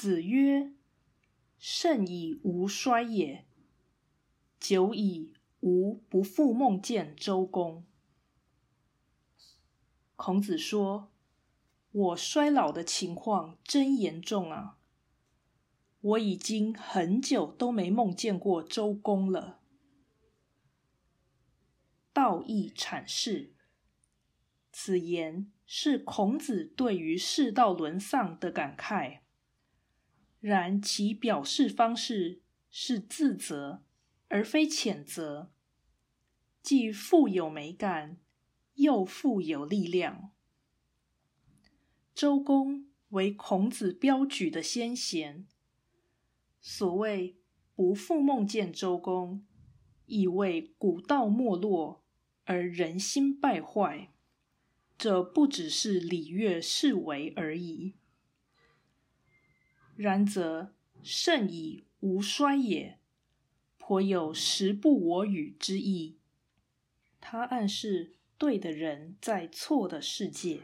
子曰：“甚矣吾衰也！久矣，吾不复梦见周公。”孔子说：“我衰老的情况真严重啊！我已经很久都没梦见过周公了。”道义阐释，此言是孔子对于世道沦丧的感慨。然其表示方式是自责，而非谴责，既富有美感，又富有力量。周公为孔子标举的先贤，所谓“不复梦见周公”，意为古道没落而人心败坏，这不只是礼乐视为而已。然则甚矣无衰也，颇有时不我与之意。他暗示对的人在错的世界。